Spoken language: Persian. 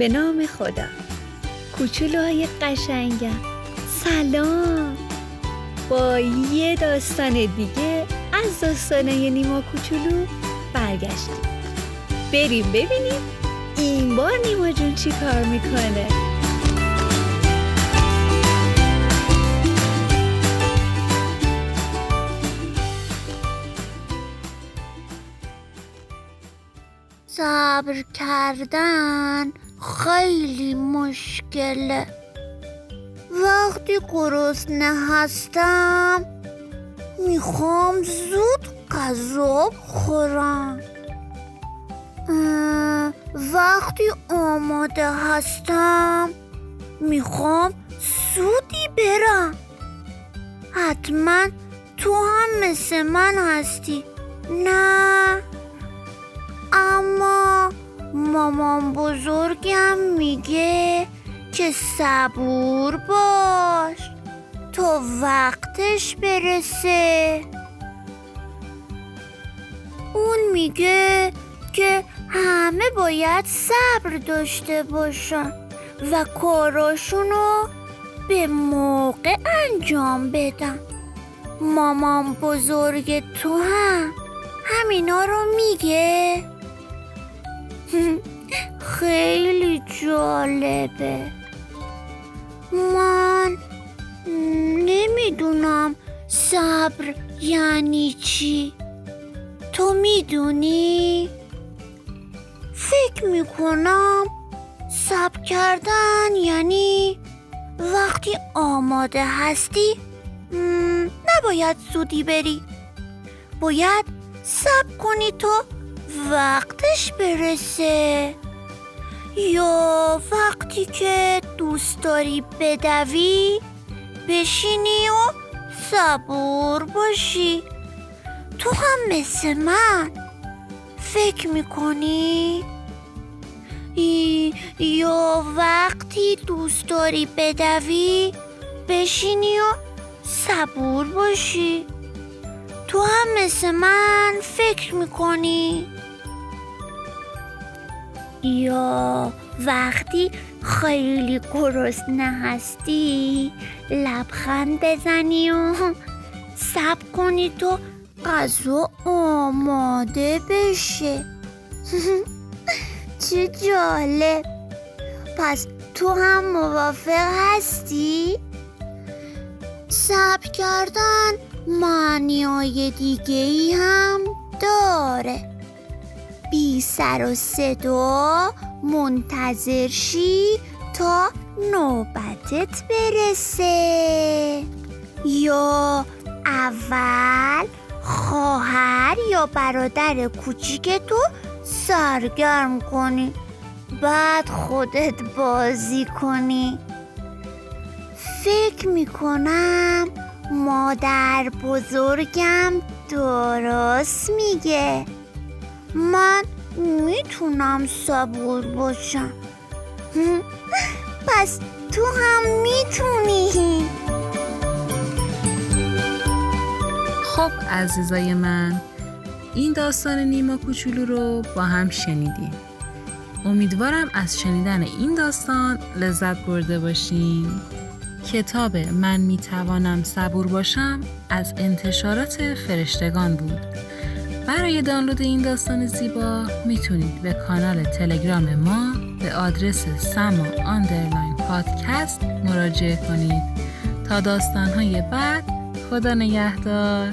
به نام خدا. کوچولوهای قشنگم. سلام. با یه داستان دیگه از داستانه نیما کوچولو برگشتیم. بریم ببینیم این بار نیما جون چی کار می‌کنه. صبر کردن. خیلی مشکله. وقتی گرسنه هستم می‌خوام زود غذا خورم وقتی آماده هستم می‌خوام زودی برم. حتما تو هم مثل من هستی نه؟ مامان بزرگم میگه که صبور باش تا وقتش برسه. اون میگه که همه باید صبر داشته باشن و کاراشونو به موقع انجام بدن. مامان بزرگ تو هم همینا رو میگه. خیلی جالبه. من نمی‌دونم صبر یعنی چی. تو می‌دونی؟ فکر می‌کنم صبر کردن یعنی وقتی آماده هستی نباید زودی بری. باید صبر کنی تو وقتش برسه. یا وقتی که دوست داری بدوی بشینی و صبور باشی تو هم مثل من فکر می‌کنی؟ یا وقتی دوست داری بدوی بشینی و صبور باشی تو هم مثل من فکر می‌کنی؟ یا وقتی خیلی گرسنه هستی لبخند بزنی و سب کنی تو غذا آماده بشه. چه جالب. پس تو هم موافق هستی؟ سب کردن معنیای دیگه ای هم داره. بی سر و صدا منتظر شی تا نوبتت برسه. یا اول خواهر یا برادر کوچیک تو سرگرم کنی. بعد خودت بازی کنی. فکر می‌کنم مادر بزرگم درست میگه. من می‌تونم صبور باشم. پس تو هم می‌تونی. خب عزیزای من این داستان نیما کوچولو رو با هم شنیدیم. امیدوارم از شنیدن این داستان لذت برده باشین. کتاب من می‌توانم صبور باشم از انتشارات فرشتگان بود. برای دانلود این داستان زیبا می‌تونید به کانال تلگرام ما به آدرس سما آندرلاین پادکست مراجعه کنید. تا داستانهای بعد خدا نگهدار.